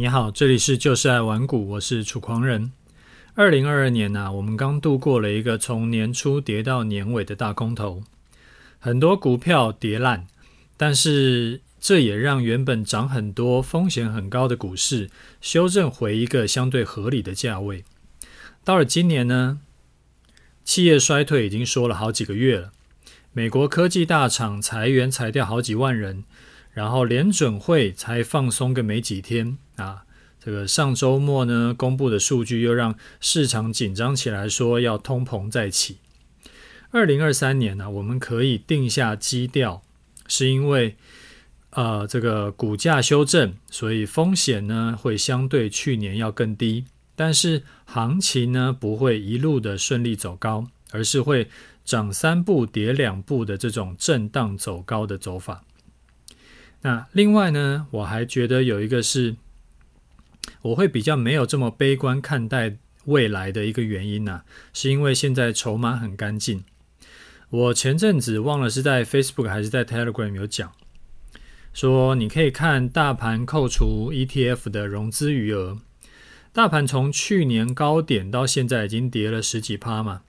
你好，这里是就是爱玩股，我是楚狂人。二零二二年呢、我们刚度过了一个从年初跌到年尾的大空头，很多股票跌烂，但是这也让原本涨很多、风险很高的股市修正回一个相对合理的价位。到了今年呢，企业衰退已经说了好几个月了，美国科技大厂裁员裁掉好几万人。然后联准会才放松个没几天啊，这个上周末呢公布的数据又让市场紧张起来，说要通膨再起。二零二三年呢、我们可以定下基调，是因为呃这个股价修正，所以风险呢会相对去年要更低，但是行情呢不会一路的顺利走高，而是会涨三步跌两步的这种震荡走高的走法。那另外呢，我还觉得有一个是，我会比较没有这么悲观看待未来的一个原因呢、是因为现在筹码很干净。我前阵子忘了是在 Facebook 还是在 Telegram 有讲，说你可以看大盘扣除 ETF 的融资余额，大盘从去年高点到现在已经跌了十几趴嘛，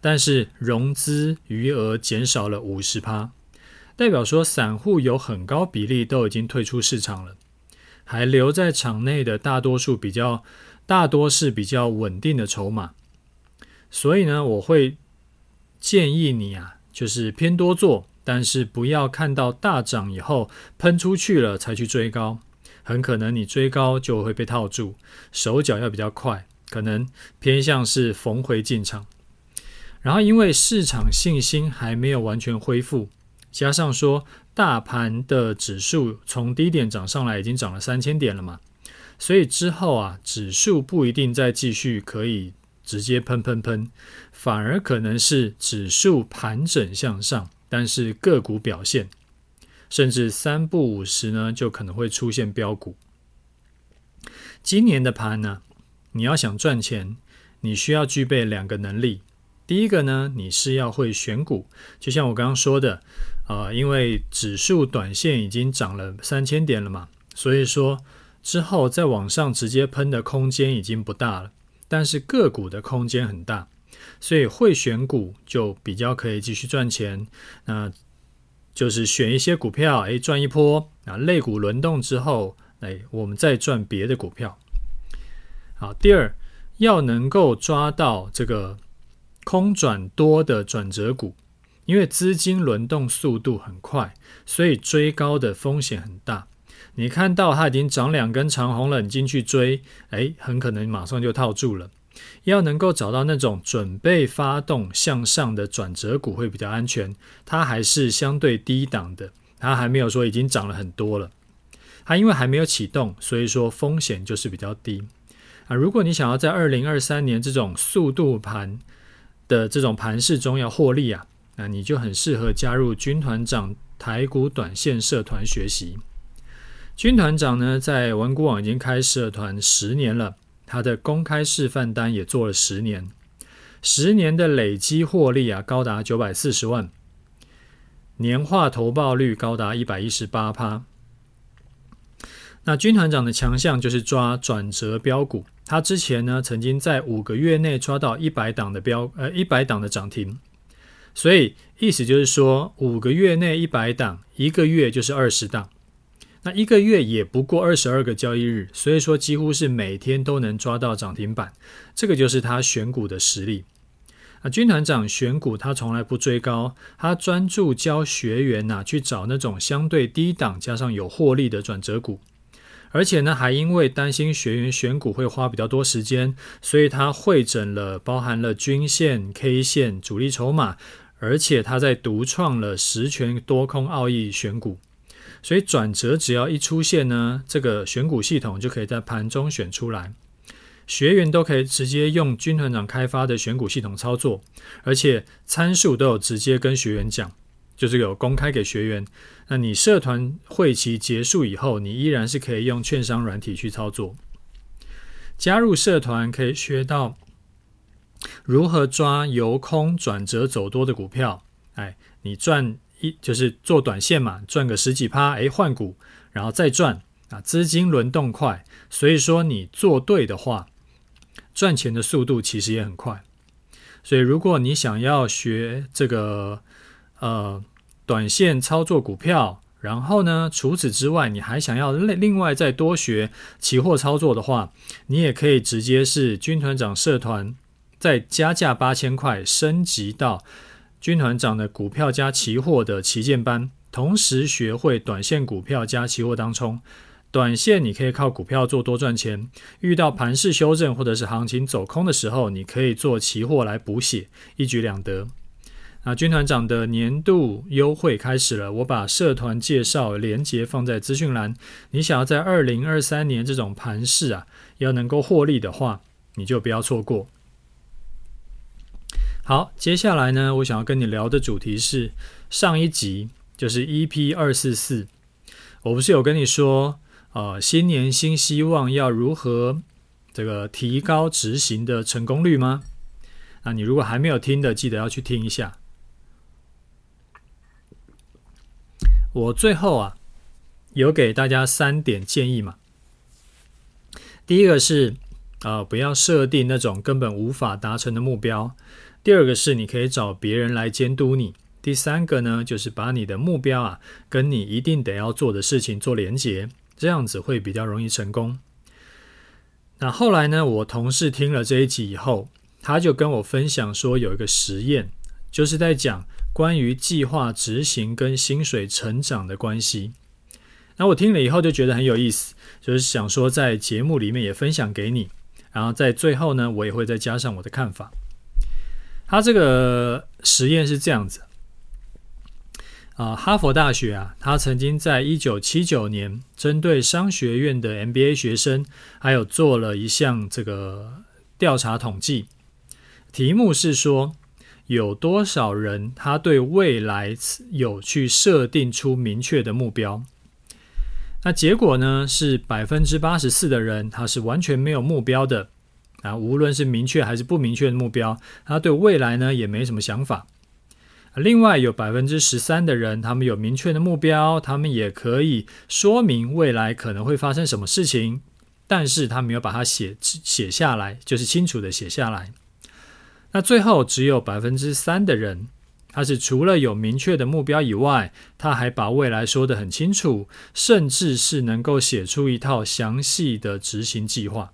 但是融资余额减少了五十趴。代表说，散户有很高比例都已经退出市场了，还留在场内的大多数比较大多是比较稳定的筹码，所以呢，我会建议你啊，就是偏多做，但是不要看到大涨以后喷出去了才去追高，很可能你追高就会被套住，手脚要比较快，可能偏向是逢回进场，然后因为市场信心还没有完全恢复。加上说，大盘的指数从低点涨上来，已经涨了三千点了嘛，所以之后啊，指数不一定再继续可以直接喷喷喷，反而可能是指数盘整向上，但是个股表现，甚至三不五时呢，就可能会出现飙股。今年的盘呢，你要想赚钱，你需要具备两个能力。第一个呢，你是要会选股，就像我刚刚说的。啊、因为指数短线已经涨了三千点了嘛，所以说之后再往上直接喷的空间已经不大了，但是个股的空间很大，所以会选股就比较可以继续赚钱。那就是选一些股票，哎，赚一波啊，类股轮动之后，哎，我们再赚别的股票。好，第二要能够抓到这个空转多的转折股。因为资金轮动速度很快，所以追高的风险很大。你看到它已经涨两根长红了，你进去追，哎，很可能马上就套住了。要能够找到那种准备发动向上的转折股会比较安全。它还是相对低档的，它还没有说已经涨了很多了。它因为还没有启动，所以说风险就是比较低。啊，如果你想要在二零二三年这种速度盘的这种盘势中要获利啊。那你就很适合加入军团长台股短线社团学习。军团长呢，在文股网已经开社团十年了，他的公开示范单也做了十年，十年的累积获利啊，高达九百四十万，年化投报率高达一百一十八趴。那军团长的强项就是抓转折标股，他之前呢，曾经在五个月内抓到一百档的标，呃，一百档的涨停。所以意思就是说，五个月内一百档，一个月就是二十档，那一个月也不过二十二个交易日，所以说几乎是每天都能抓到涨停板，这个就是他选股的实力。啊，军团长选股他从来不追高，他专注教学员呐、去找那种相对低档加上有获利的转折股。而且呢，还因为担心学员选股会花比较多时间，所以他会整了包含了均线、K 线、主力筹码，而且他在独创了十权多空奥义选股，所以转折只要一出现呢，这个选股系统就可以在盘中选出来，学员都可以直接用军团长开发的选股系统操作，而且参数都有直接跟学员讲。就是有公开给学员，那你社团会期结束以后，你依然是可以用券商软体去操作。加入社团可以学到如何抓由空转折走多的股票。哎，你赚一就是做短线嘛，赚个十几趴，哎，换股，然后再赚，啊，资金轮动快，所以说你做对的话，赚钱的速度其实也很快。所以如果你想要学这个呃短线操作股票，然后呢，除此之外，你还想要另另外再多学期货操作的话，你也可以直接是军团长社团再加价八千块升级到军团长的股票加期货的旗舰班，同时学会短线股票加期货当冲。短线你可以靠股票做多赚钱，遇到盘势修正或者是行情走空的时候，你可以做期货来补血，一举两得。那军团长的年度优惠开始了，我把社团介绍连接放在资讯栏。你想要在二零二三年这种盘势啊，要能够获利的话，你就不要错过。好，接下来呢，我想要跟你聊的主题是上一集就是 EP 二四四，我不是有跟你说。呃，新年新希望，要如何这个提高执行的成功率吗？那你如果还没有听的，记得要去听一下。我最后啊，有给大家三点建议嘛。第一个是，呃，不要设定那种根本无法达成的目标。第二个是，你可以找别人来监督你。第三个呢，就是把你的目标啊，跟你一定得要做的事情做连结。这样子会比较容易成功。那后来呢，我同事听了这一集以后，他就跟我分享说，有一个实验，就是在讲关于计划执行跟薪水成长的关系。那我听了以后就觉得很有意思，就是想说在节目里面也分享给你。然后在最后呢，我也会再加上我的看法。他这个实验是这样子。啊，哈佛大学啊，他曾经在一九七九年针对商学院的 MBA 学生，还有做了一项这个调查统计，题目是说有多少人他对未来有去设定出明确的目标？那结果呢是百分之八十四的人他是完全没有目标的啊，无论是明确还是不明确的目标，他对未来呢也没什么想法。另外有百分之十三的人，他们有明确的目标，他们也可以说明未来可能会发生什么事情，但是他没有把它写写下来，就是清楚的写下来。那最后只有百分之三的人，他是除了有明确的目标以外，他还把未来说得很清楚，甚至是能够写出一套详细的执行计划。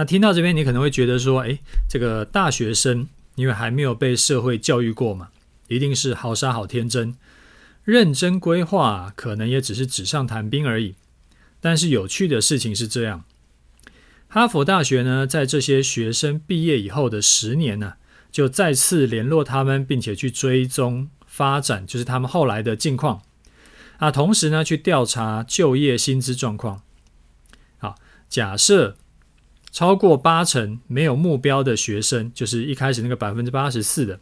那听到这边，你可能会觉得说，诶，这个大学生。因为还没有被社会教育过嘛，一定是好傻好天真。认真规划可能也只是纸上谈兵而已。但是有趣的事情是这样：哈佛大学呢，在这些学生毕业以后的十年呢，就再次联络他们，并且去追踪发展，就是他们后来的近况啊。同时呢，去调查就业薪资状况。好，假设。超过八成没有目标的学生，就是一开始那个百分之八十四的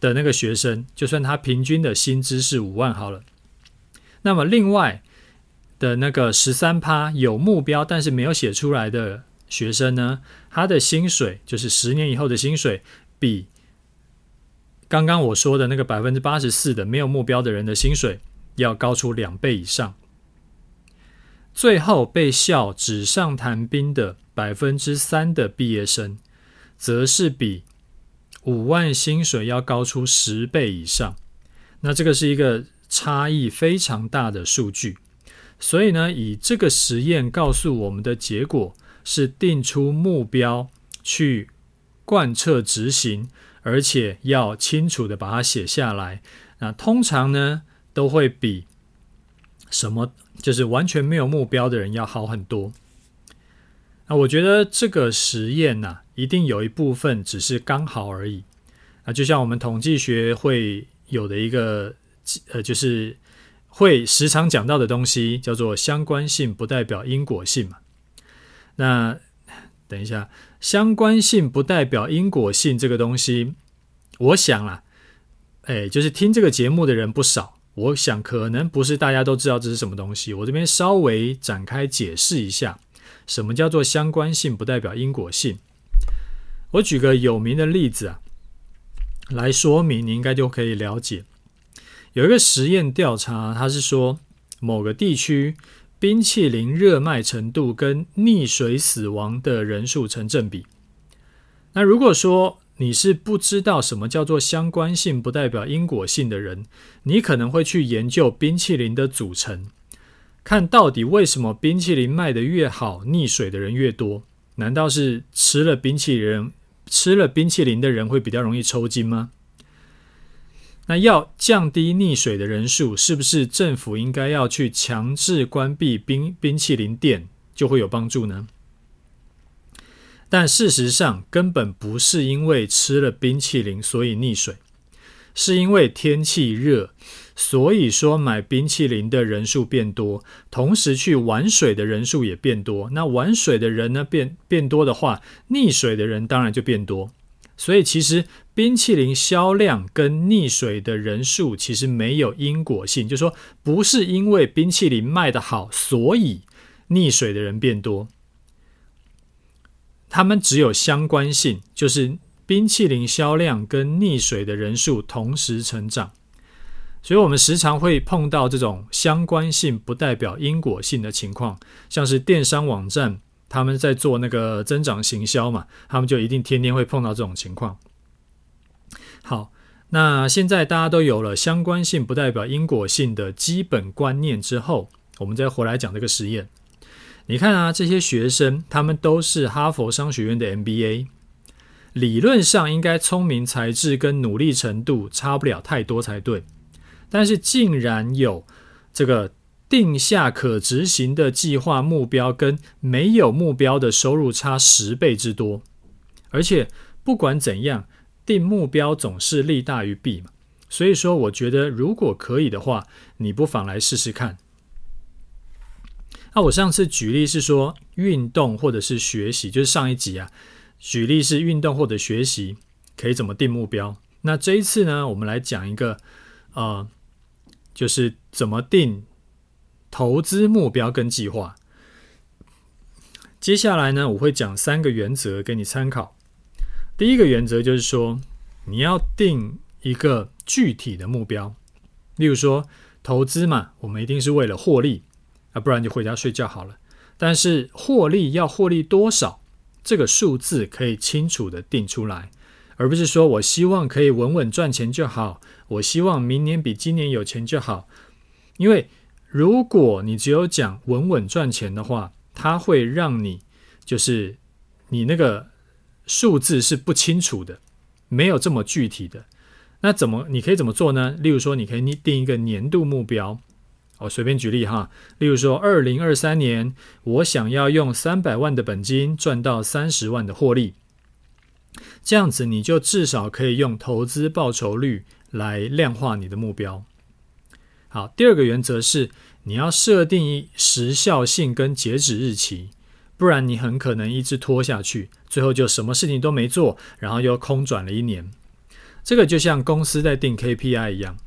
的那个学生，就算他平均的薪资是五万好了。那么另外的那个十三趴有目标但是没有写出来的学生呢，他的薪水就是十年以后的薪水，比刚刚我说的那个百分之八十四的没有目标的人的薪水要高出两倍以上。最后被校纸上谈兵的。百分之三的毕业生，则是比五万薪水要高出十倍以上。那这个是一个差异非常大的数据。所以呢，以这个实验告诉我们的结果是，定出目标去贯彻执行，而且要清楚的把它写下来。那通常呢，都会比什么就是完全没有目标的人要好很多。那我觉得这个实验呐、一定有一部分只是刚好而已。啊，就像我们统计学会有的一个，呃，就是会时常讲到的东西，叫做相关性不代表因果性嘛。那等一下，相关性不代表因果性这个东西，我想啊，哎，就是听这个节目的人不少，我想可能不是大家都知道这是什么东西。我这边稍微展开解释一下。什么叫做相关性不代表因果性？我举个有名的例子啊，来说明，你应该就可以了解。有一个实验调查，它是说，某个地区冰淇淋热卖程度跟溺水死亡的人数成正比。那如果说你是不知道什么叫做相关性不代表因果性的人，你可能会去研究冰淇淋的组成，看到底为什么冰淇淋卖得越好，溺水的人越多？难道是吃了冰淇淋吃了冰淇淋的人会比较容易抽筋吗？那要降低溺水的人数，是不是政府应该要去强制关闭冰冰淇淋店就会有帮助呢？但事实上，根本不是因为吃了冰淇淋所以溺水，是因为天气热，所以说买冰淇淋的人数变多，同时去玩水的人数也变多。那玩水的人呢，变变多的话，溺水的人当然就变多。所以其实冰淇淋销量跟溺水的人数其实没有因果性，就说不是因为冰淇淋卖得好，所以溺水的人变多。他们只有相关性，就是冰淇淋销量跟溺水的人数同时成长。所以我们时常会碰到这种相关性不代表因果性的情况，像是电商网站。他们在做那个增长行销嘛，他们就一定天天会碰到这种情况。好，那现在大家都有了相关性不代表因果性的基本观念之后，我们再回来讲这个实验。你看啊，这些学生他们都是哈佛商学院的 MBA，理论上应该聪明才智跟努力程度差不了太多才对，但是竟然有这个。定下可执行的计划目标跟没有目标的收入差十倍之多，而且不管怎样，定目标总是利大于弊嘛。所以说，我觉得如果可以的话，你不妨来试试看。那我上次举例是说运动或者是学习，就是上一集啊，举例是运动或者学习可以怎么定目标。那这一次呢，我们来讲一个，呃，就是怎么定。投资目标跟计划。接下来呢，我会讲三个原则给你参考。第一个原则就是说，你要定一个具体的目标。例如说，投资嘛，我们一定是为了获利啊，不然就回家睡觉好了。但是获利要获利多少，这个数字可以清楚地定出来，而不是说我希望可以稳稳赚钱就好，我希望明年比今年有钱就好，因为。如果你只有讲稳稳赚钱的话，它会让你就是你那个数字是不清楚的，没有这么具体的。那怎么你可以怎么做呢？例如说，你可以定一个年度目标。我随便举例哈，例如说，二零二三年我想要用三百万的本金赚到三十万的获利，这样子你就至少可以用投资报酬率来量化你的目标。好，第二个原则是你要设定时效性跟截止日期，不然你很可能一直拖下去，最后就什么事情都没做，然后又空转了一年。这个就像公司在定 KPI 一样，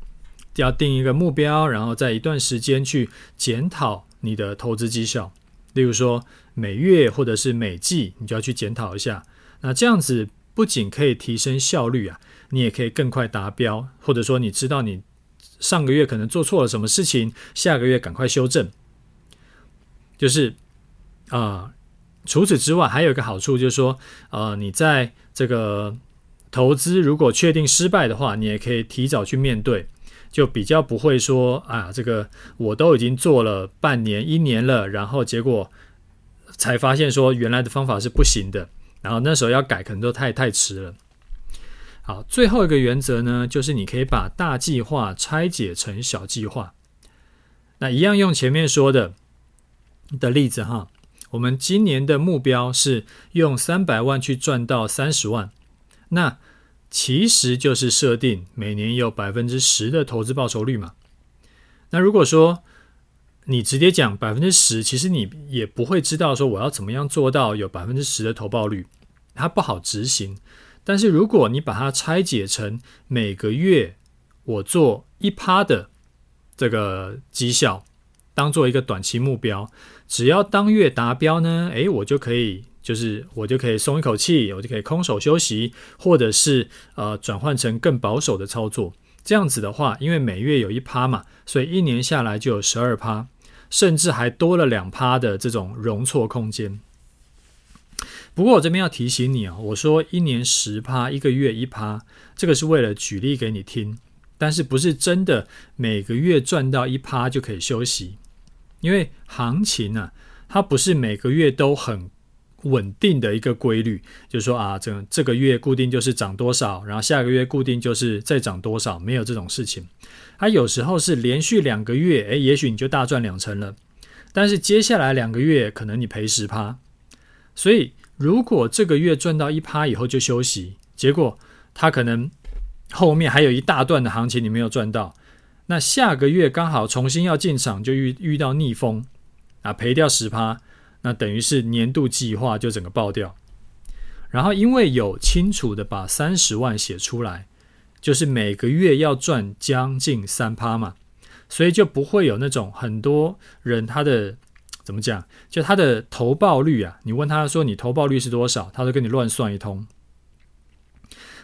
要定一个目标，然后在一段时间去检讨你的投资绩效。例如说每月或者是每季，你就要去检讨一下。那这样子不仅可以提升效率啊，你也可以更快达标，或者说你知道你。上个月可能做错了什么事情，下个月赶快修正。就是啊、除此之外，还有一个好处就是说，呃，你在这个投资如果确定失败的话，你也可以提早去面对，就比较不会说啊，这个我都已经做了半年、一年了，然后结果才发现说原来的方法是不行的，然后那时候要改可能都太太迟了。好，最后一个原则呢，就是你可以把大计划拆解成小计划。那一样用前面说的的例子哈，我们今年的目标是用三百万去赚到三十万，那其实就是设定每年有百分之十的投资报酬率嘛。那如果说你直接讲百分之十，其实你也不会知道说我要怎么样做到有百分之十的投报率，它不好执行。但是如果你把它拆解成每个月我做一趴的这个绩效，当做一个短期目标，只要当月达标呢，诶，我就可以就是我就可以松一口气，我就可以空手休息，或者是呃转换成更保守的操作。这样子的话，因为每月有一趴嘛，所以一年下来就有十二趴，甚至还多了两趴的这种容错空间。不过我这边要提醒你啊，我说一年十趴，一个月一趴，这个是为了举例给你听，但是不是真的每个月赚到一趴就可以休息，因为行情、啊，它不是每个月都很稳定的一个规律，就是说啊，这这个月固定就是涨多少，然后下个月固定就是再涨多少，没有这种事情。它有时候是连续两个月，诶，也许你就大赚两成了，但是接下来两个月可能你赔十趴，所以。如果这个月赚到一趴以后就休息，结果他可能后面还有一大段的行情你没有赚到，那下个月刚好重新要进场就遇遇到逆风啊，赔掉十趴，那等于是年度计划就整个爆掉。然后因为有清楚的把三十万写出来，就是每个月要赚将近三趴嘛，所以就不会有那种很多人他的。怎么讲？就他的投报率啊，你问他说你投报率是多少，他都跟你乱算一通。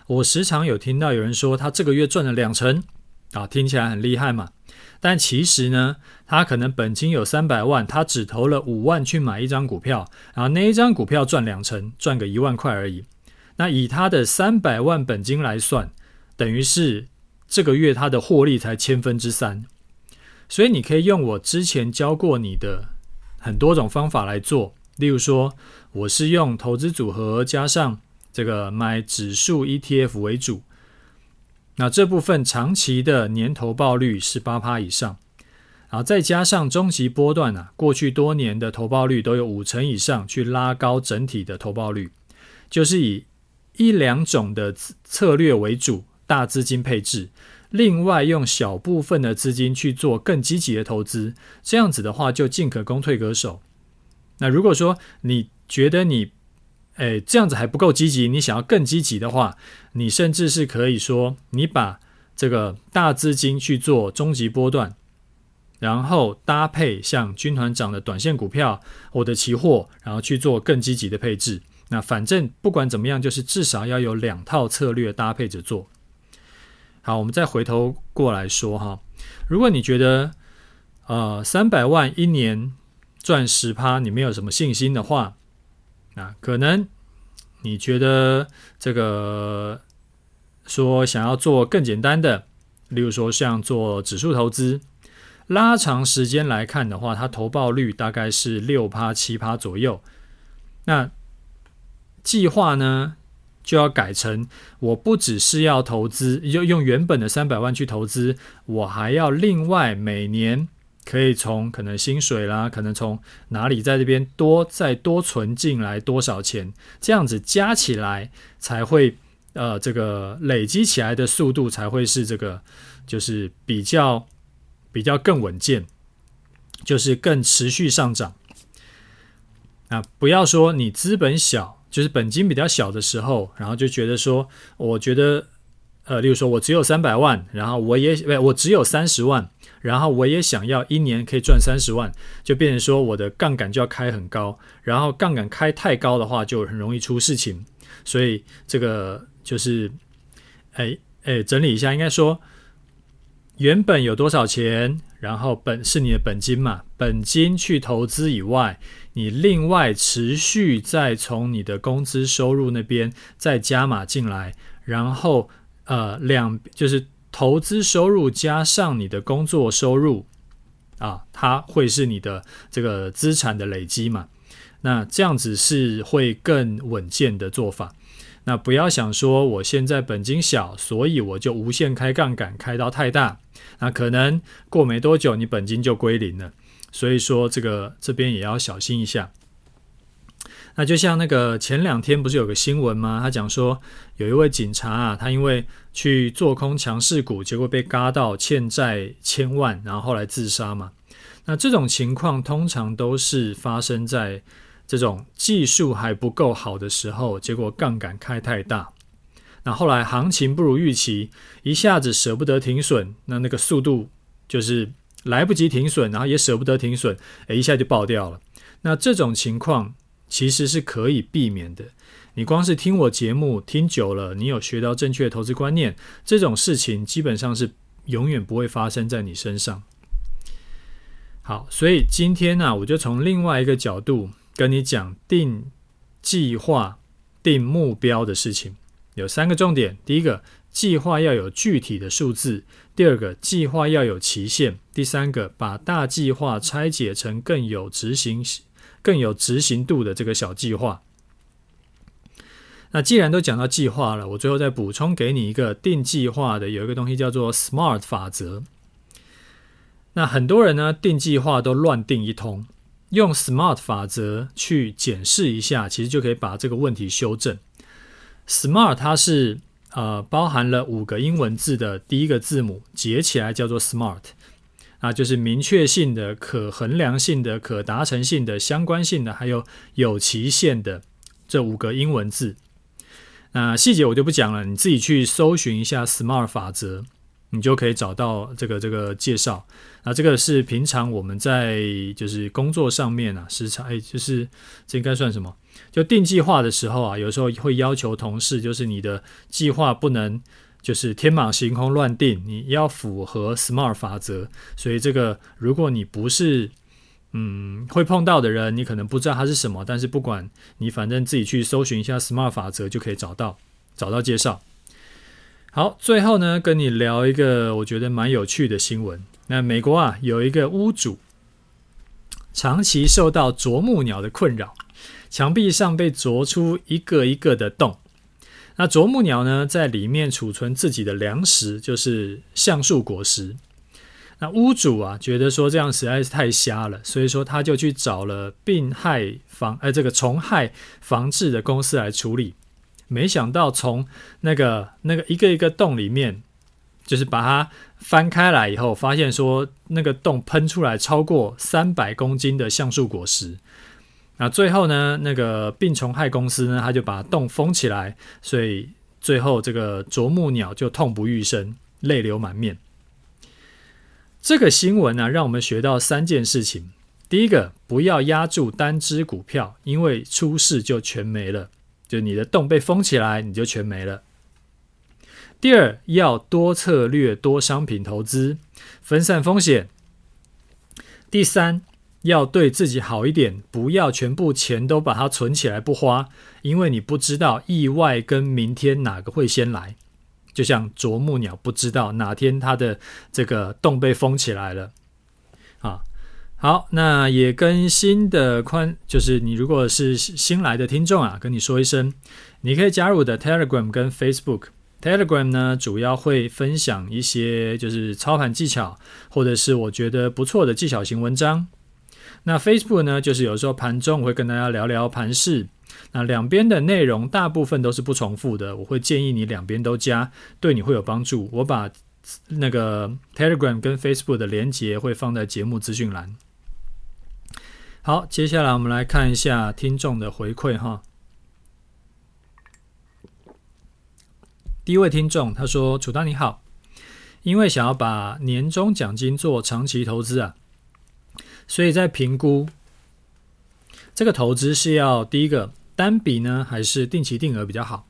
我时常有听到有人说他这个月赚了两成啊，听起来很厉害嘛。但其实呢，他可能本金有三百万，他只投了五万去买一张股票，然后那一张股票赚两成，赚个一万块而已。那以他的三百万本金来算，等于是这个月他的获利才千分之三。所以你可以用我之前教过你的。很多种方法来做，例如说，我是用投资组合加上这个买指数 ETF 为主，那这部分长期的年投报率是八趴以上，然后再加上中级波段啊，过去多年的投报率都有五成以上，去拉高整体的投报率，就是以一两种的策略为主，大资金配置。另外，用小部分的资金去做更积极的投资，这样子的话就进可攻退可守。那如果说你觉得你，诶，这样子还不够积极，你想要更积极的话，你甚至是可以说，你把这个大资金去做中级波段，然后搭配像军团长的短线股票或者期货，然后去做更积极的配置。那反正不管怎么样，就是至少要有两套策略搭配着做。好，我们再回头过来说哈，如果你觉得呃三百万一年赚十趴，你没有什么信心的话，啊，可能你觉得这个说想要做更简单的，例如说像做指数投资，拉长时间来看的话，它投报率大概是六趴七趴左右，那计划呢？就要改成，我不只是要投资，就用原本的三百万去投资，我还要另外每年可以从可能薪水啦，可能从哪里在这边多再多存进来多少钱，这样子加起来才会呃这个累积起来的速度才会是这个就是比较比较更稳健，就是更持续上涨。啊，不要说你资本小。就是本金比较小的时候，然后就觉得说，我觉得，呃，例如说我只有三百万，然后我也，我只有三十万，然后我也想要一年可以赚三十万，就变成说我的杠杆就要开很高，然后杠杆开太高的话，就很容易出事情。所以这个就是，哎哎，整理一下，应该说，原本有多少钱，然后本是你的本金嘛，本金去投资以外。你另外持续再从你的工资收入那边再加码进来，然后呃两就是投资收入加上你的工作收入啊，它会是你的这个资产的累积嘛？那这样子是会更稳健的做法。那不要想说我现在本金小，所以我就无限开杠杆开到太大，那可能过没多久你本金就归零了。所以说，这个这边也要小心一下。那就像那个前两天不是有个新闻吗？他讲说有一位警察啊，他因为去做空强势股，结果被嘎到欠债千万，然后后来自杀嘛。那这种情况通常都是发生在这种技术还不够好的时候，结果杠杆开太大。那后来行情不如预期，一下子舍不得停损，那那个速度就是。来不及停损，然后也舍不得停损，诶，一下就爆掉了。那这种情况其实是可以避免的。你光是听我节目听久了，你有学到正确的投资观念，这种事情基本上是永远不会发生在你身上。好，所以今天呢、我就从另外一个角度跟你讲定计划、定目标的事情，有三个重点。第一个，计划要有具体的数字；第二个，计划要有期限；第三个，把大计划拆解成更有执行、更有执行度的这个小计划。那既然都讲到计划了，我最后再补充给你一个定计划的，有一个东西叫做 SMART 法则。那很多人呢，定计划都乱定一通，用 SMART 法则去检视一下，其实就可以把这个问题修正。SMART 它是呃包含了五个英文字的第一个字母，结起来叫做 SMART，啊，就是明确性的、可衡量性的、可达成性的、相关性的，还有有期限的这五个英文字。那细节我就不讲了，你自己去搜寻一下 SMART 法则，你就可以找到这个这个介绍。那这个是平常我们在就是工作上面啊，时常哎，就是这应该算什么？就定计划的时候啊，有时候会要求同事，就是你的计划不能就是天马行空乱定，你要符合 SMART 法则。所以这个如果你不是嗯，会碰到的人，你可能不知道它是什么，但是不管你，反正自己去搜寻一下 SMART 法则就可以找到，找到介绍。好，最后呢，跟你聊一个我觉得蛮有趣的新闻。那美国啊，有一个屋主长期受到啄木鸟的困扰，墙壁上被啄出一个一个的洞。那啄木鸟呢，在里面储存自己的粮食，就是橡树果实。那屋主啊，觉得说这样实在是太瞎了，所以说他就去找了病害防，呃，这个虫害防治的公司来处理。没想到从那个那个一个一个洞里面，就是把它翻开来以后，发现说那个洞喷出来超过三百公斤的橡树果实。那最后呢，那个病虫害公司呢，他就把洞封起来，所以最后这个啄木鸟就痛不欲生，泪流满面。这个新闻呢、让我们学到三件事情。第一个，不要压住单只股票，因为出事就全没了，就你的洞被封起来，你就全没了。第二，要多策略、多商品投资，分散风险。第三，要对自己好一点，不要全部钱都把它存起来不花，因为你不知道意外跟明天哪个会先来。就像啄木鸟不知道哪天它的这个洞被封起来了，啊，好，那也跟新的宽，就是你如果是新来的听众啊，跟你说一声，你可以加入我的 Telegram 跟 Facebook。Telegram 呢，主要会分享一些就是操盘技巧，或者是我觉得不错的技巧型文章。那 Facebook 呢，就是有时候盘中我会跟大家聊聊盘势。那两边的内容大部分都是不重复的，我会建议你两边都加，对你会有帮助。我把那个 Telegram 跟 Facebook 的连结会放在节目资讯栏。好，接下来我们来看一下听众的回馈哈。第一位听众他说：“楚大你好，因为想要把年终奖金做长期投资啊，所以在评估这个投资是要第一个。”单笔呢，还是定期定额比较好？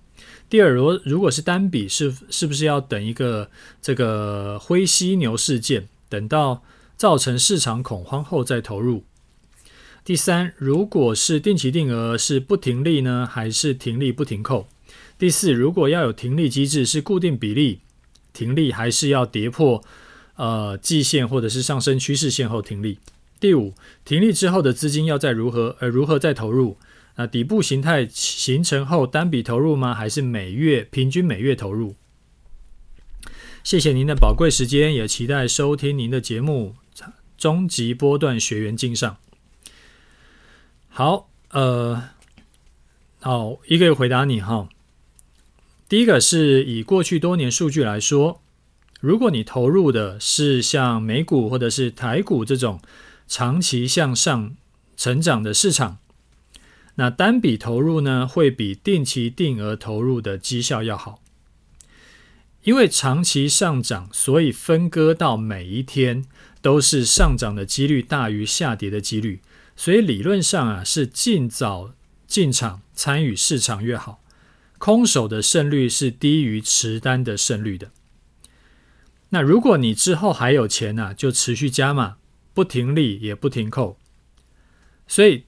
第二，如如果是单笔，是是不是要等一个这个灰犀牛事件，等到造成市场恐慌后再投入？第三，如果是定期定额，是不停利呢，还是停利不停扣？第四，如果要有停利机制，是固定比例停利，还是要跌破呃季线或者是上升趋势线后停利？第五，停利之后的资金要再如何呃如何再投入？那底部形态形成后，单笔投入吗？还是每月平均每月投入？谢谢您的宝贵时间，也期待收听您的节目《终极波段学员敬上》。好，呃，好，一个一个回答你哈。第一个是以过去多年数据来说，如果你投入的是像美股或者是台股这种长期向上成长的市场。那单笔投入呢，会比定期定额投入的绩效要好，因为长期上涨，所以分割到每一天都是上涨的几率大于下跌的几率，所以理论上啊，是尽早进场参与市场越好，空手的胜率是低于持单的胜率的。那如果你之后还有钱呢、啊，就持续加码，不停利也不停扣。所以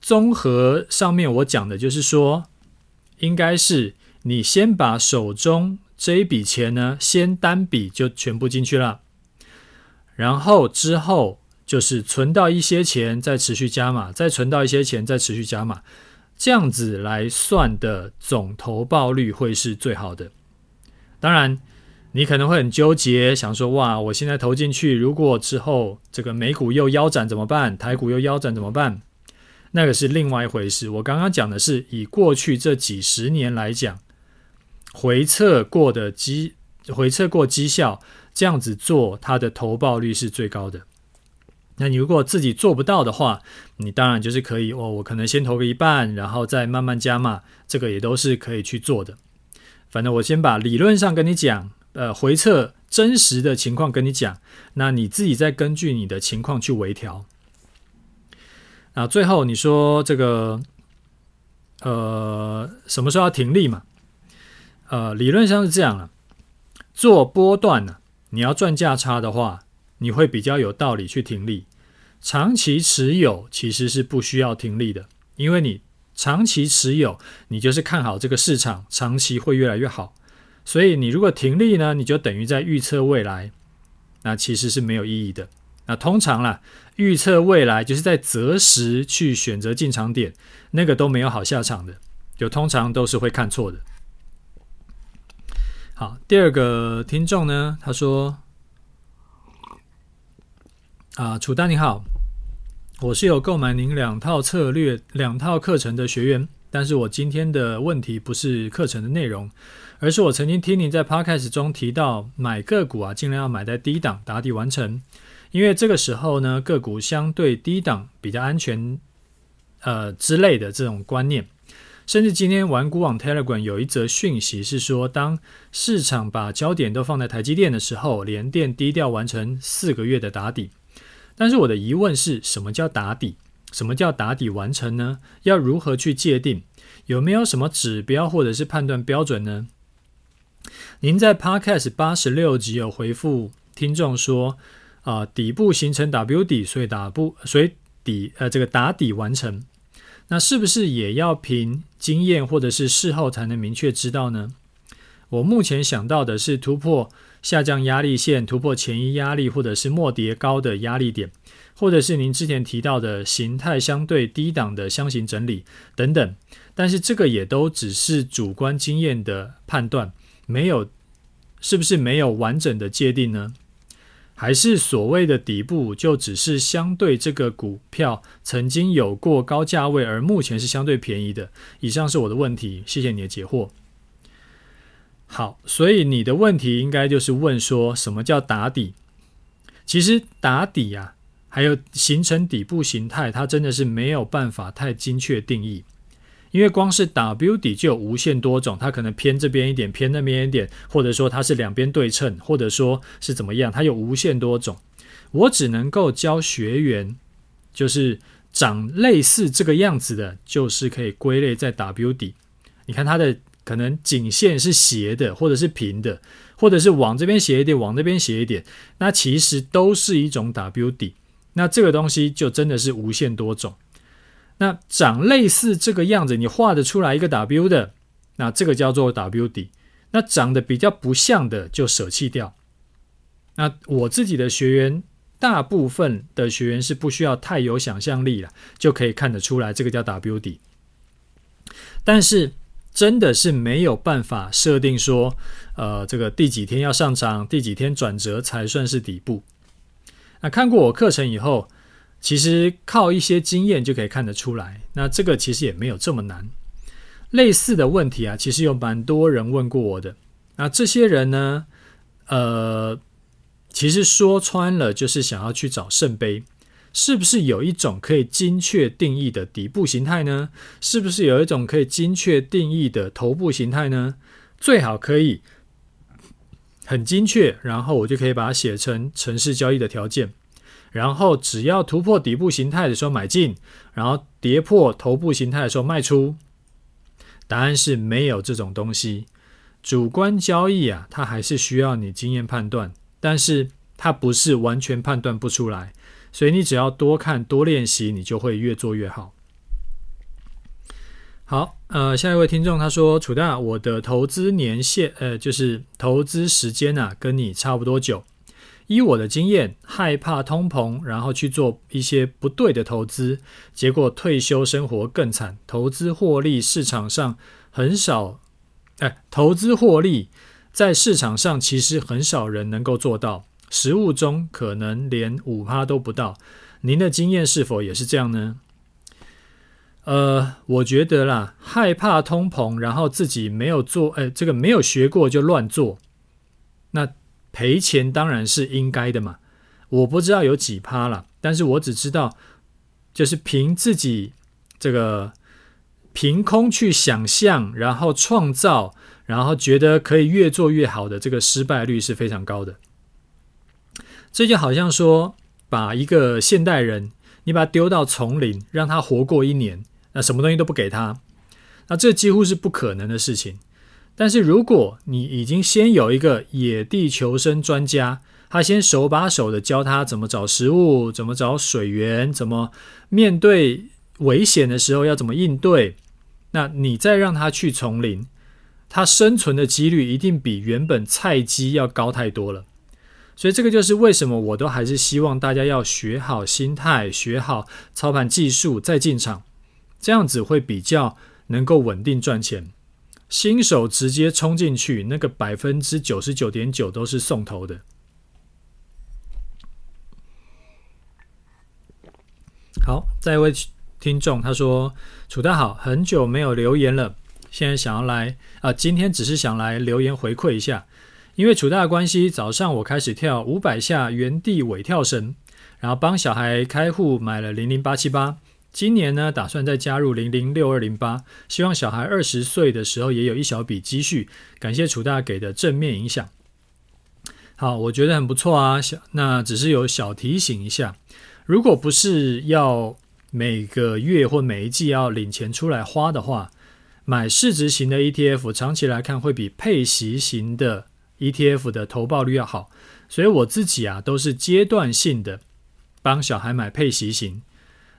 综合上面我讲的，就是说，应该是你先把手中这一笔钱呢，先单笔就全部进去了，然后之后。就是存到一些钱，再持续加码，再存到一些钱，再持续加码，这样子来算的总投报率会是最好的。当然，你可能会很纠结，想说：哇，我现在投进去，如果之后这个美股又腰斩怎么办？台股又腰斩怎么办？那个是另外一回事。我刚刚讲的是以过去这几十年来讲，回测过的绩，回测过绩效，这样子做，它的投报率是最高的。那你如果自己做不到的话，你当然就是可以哦，我可能先投个一半，然后再慢慢加码，这个也都是可以去做的。反正我先把理论上跟你讲，呃，回测真实的情况跟你讲，那你自己再根据你的情况去微调。啊最后你说这个，呃，什么时候要停利嘛？呃，理论上是这样了，做波段呢，你要赚价差的话。你会比较有道理去停利，长期持有其实是不需要停利的，因为你长期持有，你就是看好这个市场长期会越来越好，所以你如果停利呢，你就等于在预测未来，那其实是没有意义的。那通常啦，预测未来就是在择时去选择进场点，那个都没有好下场的，就通常都是会看错的。好，第二个听众呢，他说。啊，楚丹你好，我是有购买您两套策略、两套课程的学员，但是我今天的问题不是课程的内容，而是我曾经听您在 Podcast 中提到，买个股啊，尽量要买在低档打底完成，因为这个时候呢，个股相对低档比较安全，呃之类的这种观念。甚至今天玩股网 Telegram 有一则讯息是说，当市场把焦点都放在台积电的时候，联电低调完成四个月的打底。但是我的疑问是什么叫打底？什么叫打底完成呢？要如何去界定？有没有什么指标或者是判断标准呢？您在 Podcast 八十六集有回复听众说，啊、底部形成 W 底，所以打不，所以底呃这个打底完成，那是不是也要凭经验或者是事后才能明确知道呢？我目前想到的是突破。下降压力线突破前一压力，或者是末跌高的压力点，或者是您之前提到的形态相对低档的箱型整理等等。但是这个也都只是主观经验的判断，没有，是不是没有完整的界定呢？还是所谓的底部就只是相对这个股票曾经有过高价位，而目前是相对便宜的？以上是我的问题，谢谢你的解惑。好，所以你的问题应该就是问说什么叫打底？其实打底啊，还有形成底部形态，它真的是没有办法太精确定义，因为光是 W 底就有无限多种，它可能偏这边一点，偏那边一点，或者说它是两边对称，或者说是怎么样，它有无限多种。我只能够教学员，就是长类似这个样子的，就是可以归类在 W 底。你看它的。可能颈线是斜的，或者是平的，或者是往这边斜一点，往那边斜一点，那其实都是一种 W 底。那这个东西就真的是无限多种。那长类似这个样子，你画得出来一个 W 的，那这个叫做 W 底。那长得比较不像的就舍弃掉。那我自己的学员，大部分的学员是不需要太有想象力了，就可以看得出来这个叫 W 底。但是。真的是没有办法设定说，呃，这个第几天要上涨，第几天转折才算是底部。那看过我课程以后，其实靠一些经验就可以看得出来。那这个其实也没有这么难。类似的问题啊，其实有蛮多人问过我的。那这些人呢，呃，其实说穿了就是想要去找圣杯。是不是有一种可以精确定义的底部形态呢？是不是有一种可以精确定义的头部形态呢？最好可以很精确，然后我就可以把它写成城市交易的条件。然后只要突破底部形态的时候买进，然后跌破头部形态的时候卖出？答案是没有这种东西。主观交易啊，它还是需要你经验判断，但是它不是完全判断不出来。所以你只要多看多练习，你就会越做越好。好，呃，下一位听众他说：“楚大，我的投资年限，呃，就是投资时间啊，跟你差不多久。依我的经验，害怕通膨，然后去做一些不对的投资，结果退休生活更惨。投资获利市场上很少，哎、投资获利在市场上其实很少人能够做到，实物中可能连五趴都不到。您的经验是否也是这样呢？”呃，我觉得啦，害怕通膨，然后自己没有做，哎，这个没有学过就乱做，那赔钱当然是应该的嘛。我不知道有几趴了，但是我只知道，就是凭自己这个凭空去想象，然后创造，然后觉得可以越做越好的这个失败率是非常高的。这就好像说，把一个现代人，你把他丢到丛林，让他活过一年。那什么东西都不给他，那这几乎是不可能的事情。但是如果你已经先有一个野地求生专家，他先手把手的教他怎么找食物，怎么找水源，怎么面对危险的时候要怎么应对，那你再让他去丛林，他生存的几率一定比原本菜鸡要高太多了。所以这个就是为什么我都还是希望大家要学好心态，学好操盘技术，再进场。这样子会比较能够稳定赚钱。新手直接冲进去，那个百分之九十九点九都是送头的。好，再一位听众他说：“楚大好，很久没有留言了，现在想要来啊，今天只是想来留言回馈一下，因为楚大的关系，早上我开始跳五百下原地尾跳绳，然后帮小孩开户买了零零八七八。”今年呢，打算再加入零零六二零八，希望小孩二十岁的时候也有一小笔积蓄。感谢楚大给的正面影响。好，我觉得很不错啊。小那只是有小提醒一下，如果不是要每个月或每一季要领钱出来花的话，买市值型的 ETF，长期来看会比配息型的 ETF 的投报率要好。所以我自己啊，都是阶段性的帮小孩买配息型。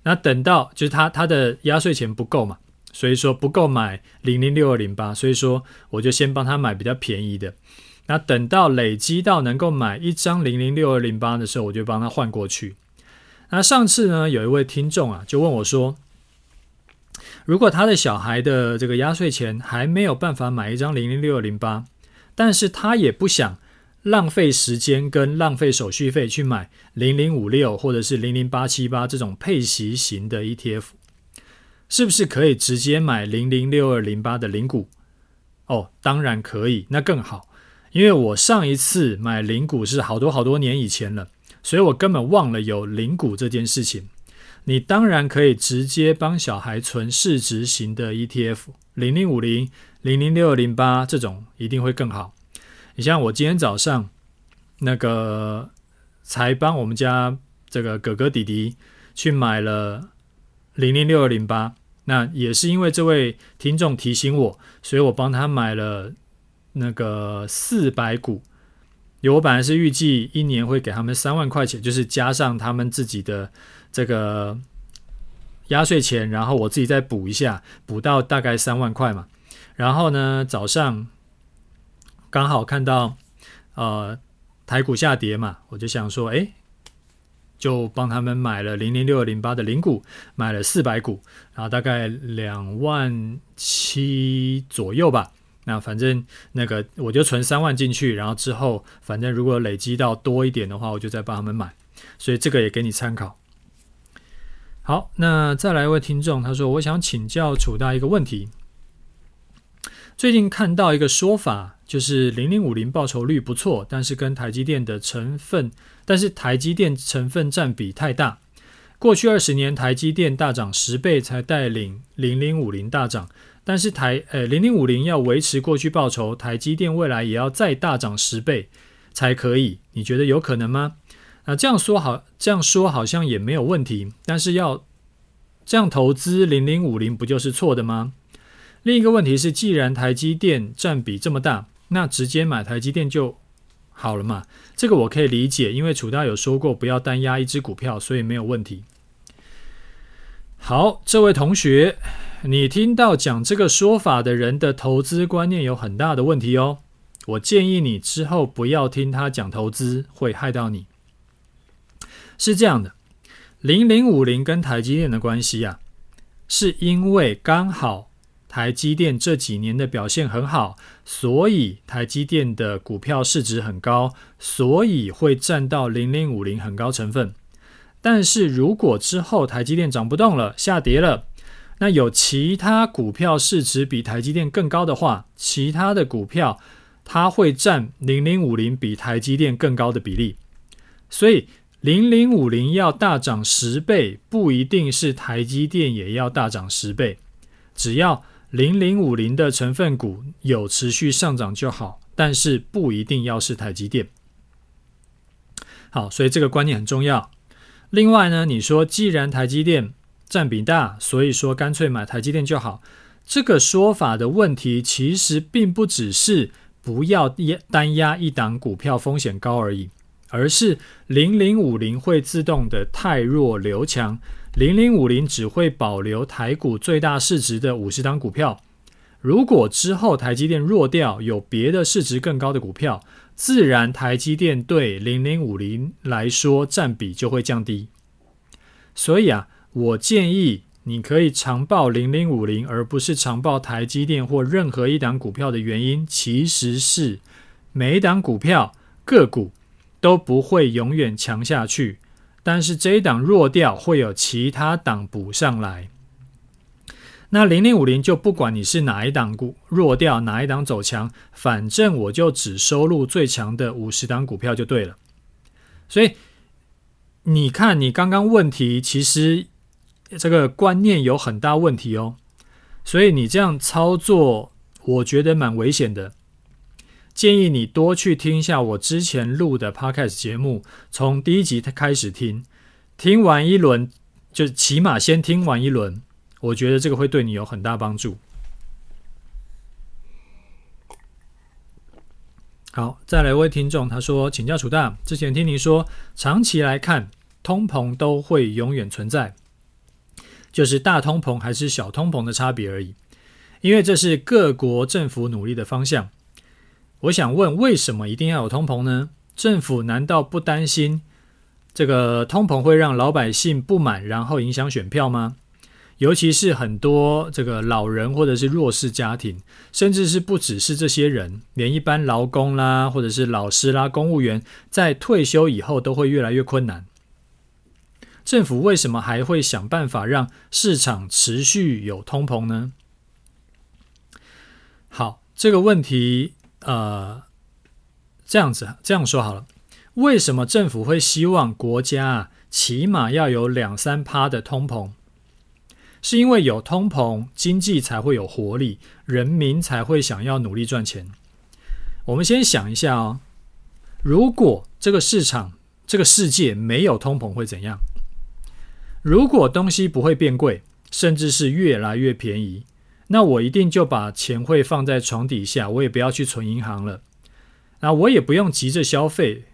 那等到就是他他的压岁钱不够嘛，所以说不够买零零六二零八，所以说我就先帮他买比较便宜的。那等到累积到能够买一张零零六二零八的时候，我就帮他换过去。那上次呢，有一位听众啊，就问我说，如果他的小孩的这个压岁钱还没有办法买一张零零六二零八，但是他也不想。浪费时间跟浪费手续费去买零零五六或者是零零八七八这种配息型的 ETF，是不是可以直接买零零六二零八的零股？哦，当然可以，那更好，因为我上一次买零股是好多好多年以前了，所以我根本忘了有零股这件事情。你当然可以直接帮小孩存市值型的 ETF，零零五零、零零六二零八这种一定会更好。你像我今天早上那个才帮我们家这个哥哥弟弟去买了零零六二零八，那也是因为这位听众提醒我，所以我帮他买了那个四百股。有我本来是预计一年会给他们三万块钱，就是加上他们自己的这个压岁钱，然后我自己再补一下，补到大概三万块嘛。然后呢，早上。刚好看到，呃，台股下跌嘛，我就想说，哎，就帮他们买了零零六二零八的零股，买了四百股，然后大概两万七左右吧。那反正那个我就存三万进去，然后之后反正如果累积到多一点的话，我就再帮他们买。所以这个也给你参考。好，那再来一位听众，他说，我想请教楚大一个问题。最近看到一个说法，就是零零五零报酬率不错，但是跟台积电的成分，但是台积电成分占比太大。过去二十年，台积电大涨十倍才带领零零五零大涨，但是台呃零零五零要维持过去报酬，台积电未来也要再大涨十倍才可以。你觉得有可能吗？啊，这样说好，这样说好像也没有问题。但是要这样投资零零五零，不就是错的吗？另一个问题是，既然台积电占比这么大，那直接买台积电就好了嘛？这个我可以理解，因为楚大有说过不要单押一只股票，所以没有问题。好，这位同学，你听到讲这个说法的人的投资观念有很大的问题哦。我建议你之后不要听他讲投资，会害到你。是这样的，零零五零跟台积电的关系啊，是因为刚好。台积电这几年的表现很好，所以台积电的股票市值很高，所以会占到零零五零很高成分。但是如果之后台积电涨不动了，下跌了，那有其他股票市值比台积电更高的话，其他的股票它会占零零五零比台积电更高的比例。所以零零五零要大涨十倍，不一定是台积电也要大涨十倍，只要。零零五零的成分股有持续上涨就好，但是不一定要是台积电。好，所以这个观念很重要。另外呢，你说既然台积电占比大，所以说干脆买台积电就好。这个说法的问题其实并不只是不要压单压一档股票风险高而已，而是零零五零会自动的汰弱留强。零零五零只会保留台股最大市值的五十档股票。如果之后台积电弱掉，有别的市值更高的股票，自然台积电对零零五零来说占比就会降低。所以啊，我建议你可以长报零零五零，而不是长报台积电或任何一档股票的原因，其实是每一档股票个股都不会永远强下去。但是这一档弱掉，会有其他档补上来。那零零五零就不管你是哪一档股弱掉，哪一档走强，反正我就只收录最强的五十档股票就对了。所以你看，你刚刚问题其实这个观念有很大问题哦。所以你这样操作，我觉得蛮危险的。建议你多去听一下我之前录的 Podcast 节目，从第一集开始听，听完一轮，就起码先听完一轮，我觉得这个会对你有很大帮助。好，再来一位听众，他说：“请教楚大，之前听您说，长期来看，通膨都会永远存在，就是大通膨还是小通膨的差别而已，因为这是各国政府努力的方向。”我想问，为什么一定要有通膨呢？政府难道不担心这个通膨会让老百姓不满，然后影响选票吗？尤其是很多这个老人或者是弱势家庭，甚至是不只是这些人，连一般劳工啦，或者是老师啦、公务员，在退休以后都会越来越困难。政府为什么还会想办法让市场持续有通膨呢？好，这个问题。呃，这样子这样说好了，为什么政府会希望国家啊，起码要有两三趴的通膨？是因为有通膨，经济才会有活力，人民才会想要努力赚钱。我们先想一下哦，如果这个市场、这个世界没有通膨会怎样？如果东西不会变贵，甚至是越来越便宜。那我一定就把钱会放在床底下，我也不要去存银行了。那我也不用急着消费，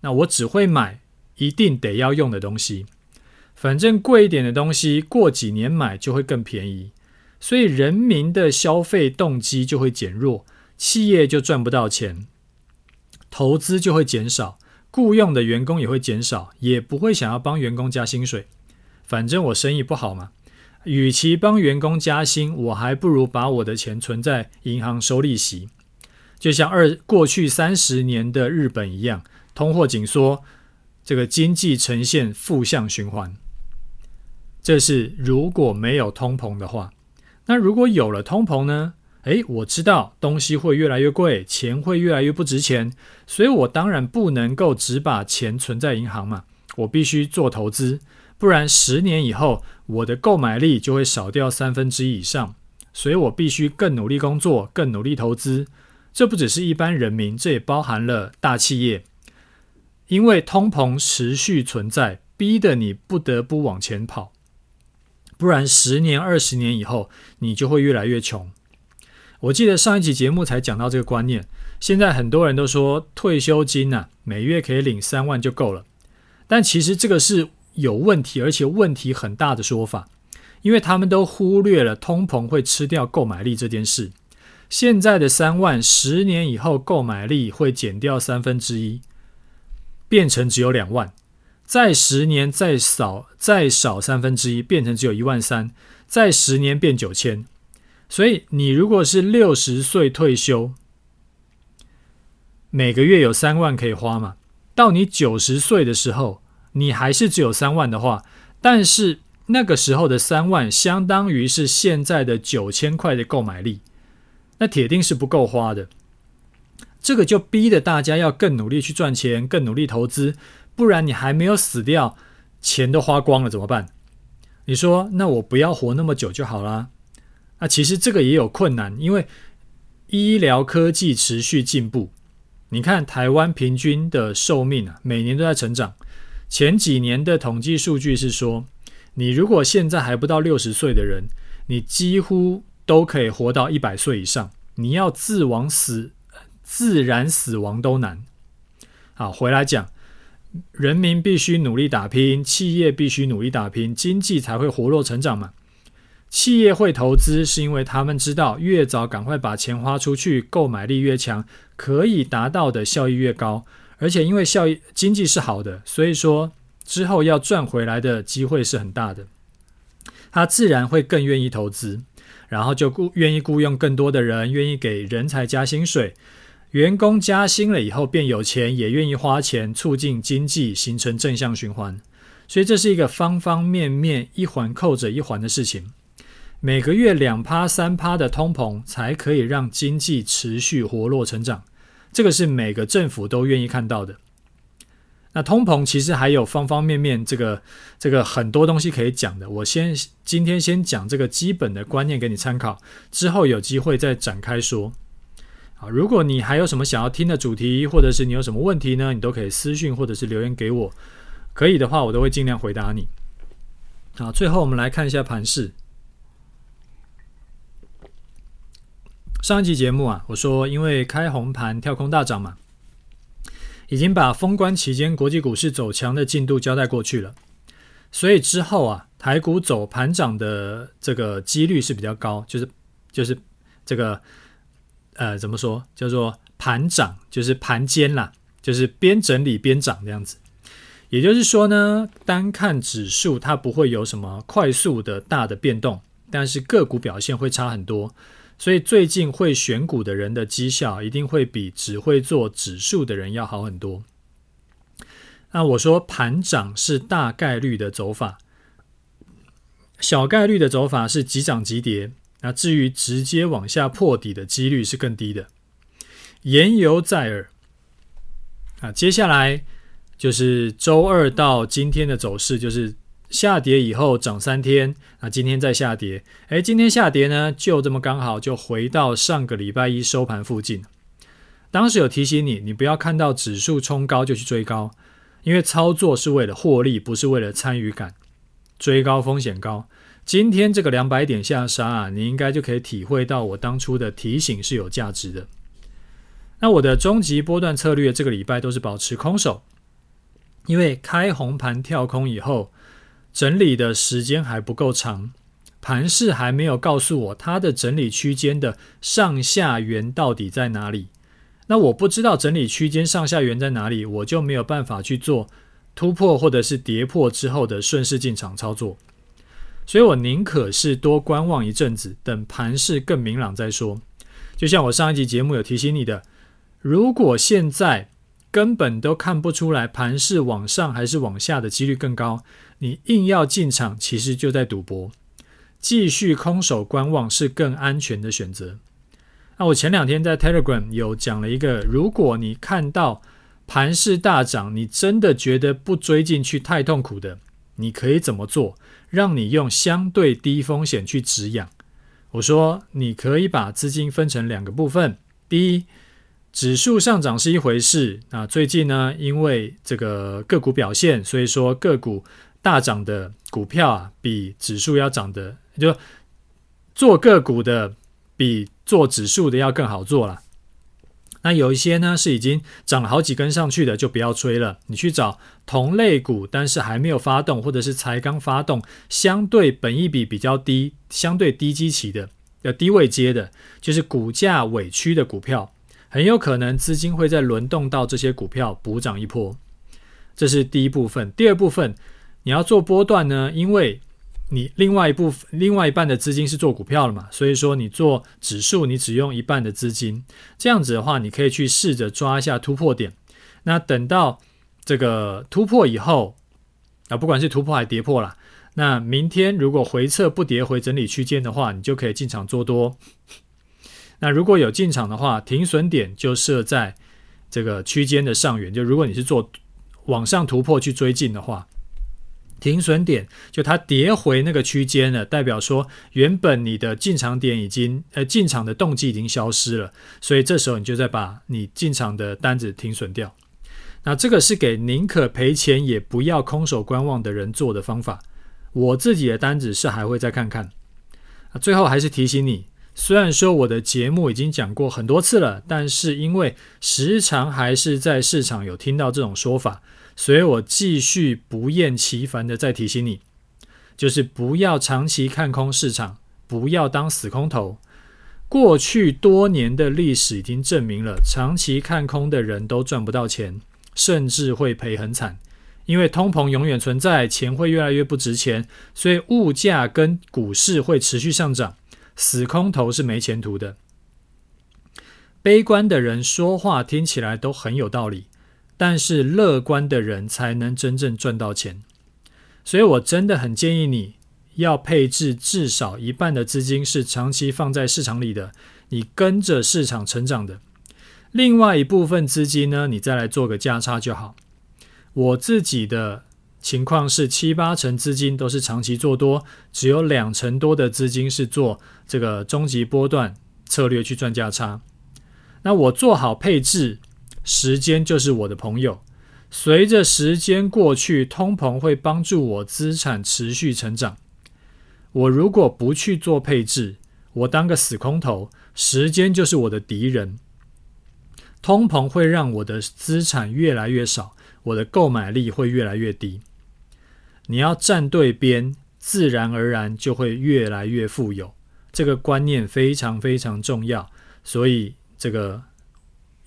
那我只会买一定得要用的东西。反正贵一点的东西，过几年买就会更便宜。所以人民的消费动机就会减弱，企业就赚不到钱，投资就会减少，雇佣的员工也会减少，也不会想要帮员工加薪水。反正我生意不好嘛。与其帮员工加薪，我还不如把我的钱存在银行收利息。就像二过去三十年的日本一样，通货紧缩，这个经济呈现负向循环。这是如果没有通膨的话，那如果有了通膨呢？诶，我知道东西会越来越贵，钱会越来越不值钱，所以我当然不能够只把钱存在银行嘛，我必须做投资。不然十年以后，我的购买力就会少掉三分之一以上，所以我必须更努力工作，更努力投资。这不只是一般人民，这也包含了大企业。因为通膨持续存在，逼得你不得不往前跑，不然十年、二十年以后，你就会越来越穷。我记得上一集节目才讲到这个观念，现在很多人都说退休金呐、每月可以领三万就够了，但其实这个是有问题，而且问题很大的说法，因为他们都忽略了通膨会吃掉购买力这件事。现在的三万，十年以后购买力会减掉三分之一，变成只有两万；再十年再少再少三分之一，变成只有一万三；再十年变九千。所以你如果是六十岁退休，每个月有三万可以花嘛？到你九十岁的时候，你还是只有三万的话，但是那个时候的三万相当于是现在的九千块的购买力。那铁定是不够花的，这个就逼得大家要更努力去赚钱，更努力投资，不然你还没有死掉，钱都花光了怎么办？你说，那我不要活那么久就好啦。那其实这个也有困难，因为医疗科技持续进步。你看台湾平均的寿命啊，每年都在成长。前几年的统计数据是说，你如果现在还不到六十岁的人，你几乎都可以活到一百岁以上，你要自亡死，自然死亡都难。好，回来讲，人民必须努力打拼，企业必须努力打拼，经济才会活络成长嘛。企业会投资，是因为他们知道越早赶快把钱花出去，购买力越强，可以达到的效益越高。而且因为效益经济是好的，所以说之后要赚回来的机会是很大的，他自然会更愿意投资。然后就雇愿意雇佣更多的人，愿意给人才加薪水，员工加薪了以后变有钱，也愿意花钱，促进经济，形成正向循环。所以这是一个方方面面一环扣着一环的事情。每个月两趴三趴的通膨，才可以让经济持续活络成长。这个是每个政府都愿意看到的。那通膨其实还有方方面面，这个这个很多东西可以讲的。我先今天先讲这个基本的观念给你参考，之后有机会再展开说。好，如果你还有什么想要听的主题，或者是你有什么问题呢，你都可以私讯或者是留言给我。可以的话，我都会尽量回答你。好，最后我们来看一下盘势。上一集节目啊，我说因为开红盘跳空大涨嘛。已经把封关期间国际股市走强的进度交代过去了，所以之后啊，台股走盘涨的这个几率是比较高，就是就是这个呃怎么说叫做盘涨，就是盘间啦，就是边整理边涨这样子。也就是说呢，单看指数它不会有什么快速的大的变动，但是个股表现会差很多。所以最近会选股的人的绩效一定会比只会做指数的人要好很多。那我说盘涨是大概率的走法，小概率的走法是急涨急跌。那至于直接往下破底的几率是更低的。言犹在耳。啊，接下来就是周二到今天的走势就是。下跌以后涨三天，那今天再下跌，诶，今天下跌呢，就这么刚好就回到上个礼拜一收盘附近。当时有提醒你，你不要看到指数冲高就去追高，因为操作是为了获利，不是为了参与感。追高风险高。今天这个两百点下杀啊，你应该就可以体会到我当初的提醒是有价值的。那我的终极波段策略这个礼拜都是保持空手，因为开红盘跳空以后。整理的时间还不够长，盘势还没有告诉我它的整理区间的上下缘到底在哪里。那我不知道整理区间上下缘在哪里，我就没有办法去做突破或者是跌破之后的顺势进场操作。所以我宁可是多观望一阵子，等盘势更明朗再说。就像我上一集节目有提醒你的，如果现在根本都看不出来盘势往上还是往下的几率更高。你硬要进场，其实就在赌博。继续空手观望是更安全的选择。那我前两天在 Telegram 有讲了一个，如果你看到盘势大涨，你真的觉得不追进去太痛苦的，你可以怎么做？让你用相对低风险去止痒。我说，你可以把资金分成两个部分。第一，指数上涨是一回事，那最近呢，因为这个个股表现，所以说个股大涨的股票啊，比指数要涨的，就做个股的比做指数的要更好做了。那有一些呢是已经涨了好几根上去的，就不要追了。你去找同类股，但是还没有发动，或者是才刚发动，相对本益比比较低，相对低基期的，要低位接的，就是股价委屈的股票。很有可能资金会在轮动到这些股票补涨一波，这是第一部分。第二部分，你要做波段呢，因为你另外一部分、另外一半的资金是做股票了嘛，所以说你做指数，你只用一半的资金，这样子的话，你可以去试着抓一下突破点。那等到这个突破以后，啊，不管是突破还是跌破啦，那明天如果回撤不跌回整理区间的话，你就可以进场做多。那如果有进场的话，停损点就设在这个区间的上缘。就如果你是做往上突破去追进的话，停损点就它跌回那个区间了，代表说原本你的进场点已经呃进场的动机已经消失了，所以这时候你就再把你进场的单子停损掉。那这个是给宁可赔钱也不要空手观望的人做的方法。我自己的单子是还会再看看。啊最后还是提醒你。虽然说我的节目已经讲过很多次了，但是因为时常还是在市场有听到这种说法，所以我继续不厌其烦的再提醒你，就是不要长期看空市场，不要当死空头。过去多年的历史已经证明了，长期看空的人都赚不到钱，甚至会赔很惨，因为通膨永远存在，钱会越来越不值钱，所以物价跟股市会持续上涨。死空头是没前途的。悲观的人说话听起来都很有道理，但是乐观的人才能真正赚到钱。所以我真的很建议你要配置至少一半的资金是长期放在市场里的，你跟着市场成长的。另外一部分资金呢，你再来做个价差就好。我自己的。情况是七八成资金都是长期做多，只有两成多的资金是做这个终极波段策略去赚价差。那我做好配置，时间就是我的朋友。随着时间过去，通膨会帮助我资产持续成长。我如果不去做配置，我当个死空头，时间就是我的敌人。通膨会让我的资产越来越少，我的购买力会越来越低。你要站对边，自然而然就会越来越富有。这个观念非常非常重要，所以这个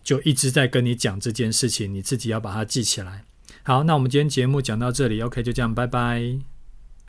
就一直在跟你讲这件事情，你自己要把它记起来。好，那我们今天节目讲到这里，OK，就这样，拜拜。